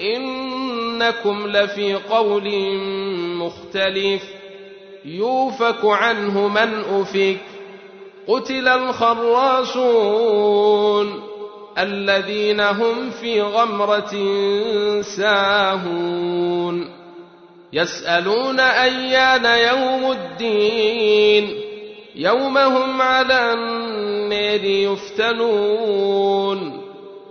إنكم لفي قول مختلف يوفك عنه من افك قتل الخراصون الذين هم في غمرة ساهون يسألون أيان يوم الدين يوم هم على النار يفتنون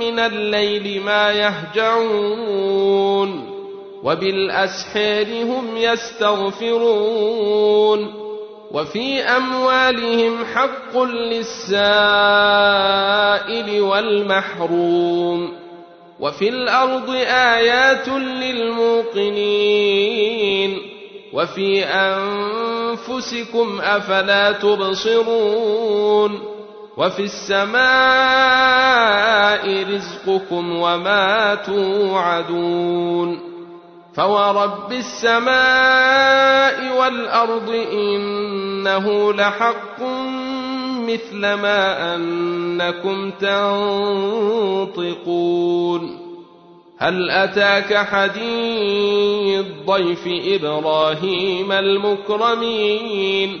من الليل ما يهجعون وبالأسحار هم يستغفرون وفي أموالهم حق للسائل والمحروم وفي الأرض آيات للموقنين وفي أنفسكم أفلا تبصرون وفي السماء رزقكم وما توعدون فورب السماء والأرض إنه لحق مثل ما أنكم تنطقون هل أتاك حديث ضيف إبراهيم المكرمين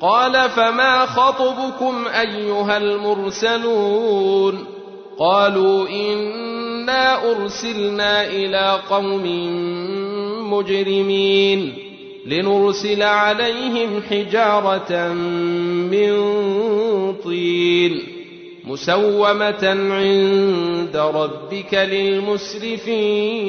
قال فما خطبكم أيها المرسلون قالوا إنا أرسلنا إلى قوم مجرمين لنرسل عليهم حجارة من طين مسومة عند ربك للمسرفين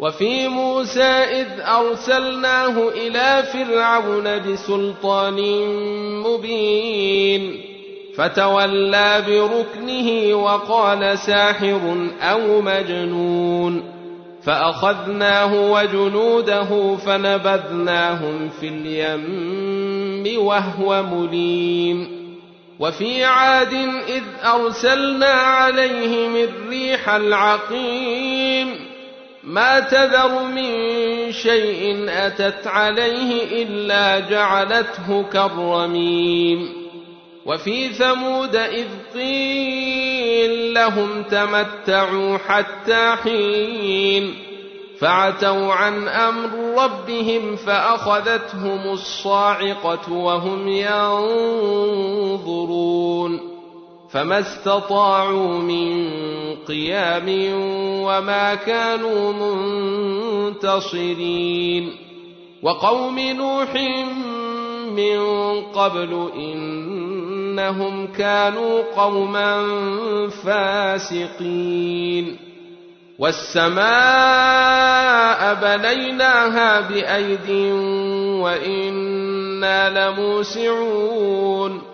وفي موسى إذ أرسلناه إلى فرعون بسلطان مبين. فتولى بركنه وقال ساحر أو مجنون. فأخذناه وجنوده فنبذناهم في اليم وهو مليم. وفي عاد إذ أرسلنا عليهم الريح العقيم ما تذر من شيء أتت عليه إلا جعلته كالرميم. وفي ثمود إذ قيل لهم تمتعوا حتى حين فعتوا عن أمر ربهم فأخذتهم الصاعقة وهم ينظرون. فما استطاعوا من قيام وما كانوا منتصرين وقوم نوح من قبل انهم كانوا قوما فاسقين والسماء بنيناها بايد وأنا لموسعون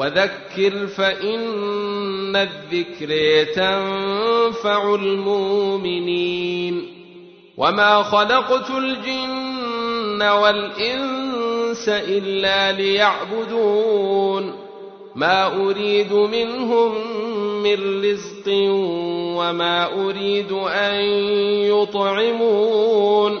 وذكر فإن الذكر تنفع المؤمنين. وما خلقت الجن والإنس إلا ليعبدون. ما أريد منهم من رزق وما أريد أن يطعمون.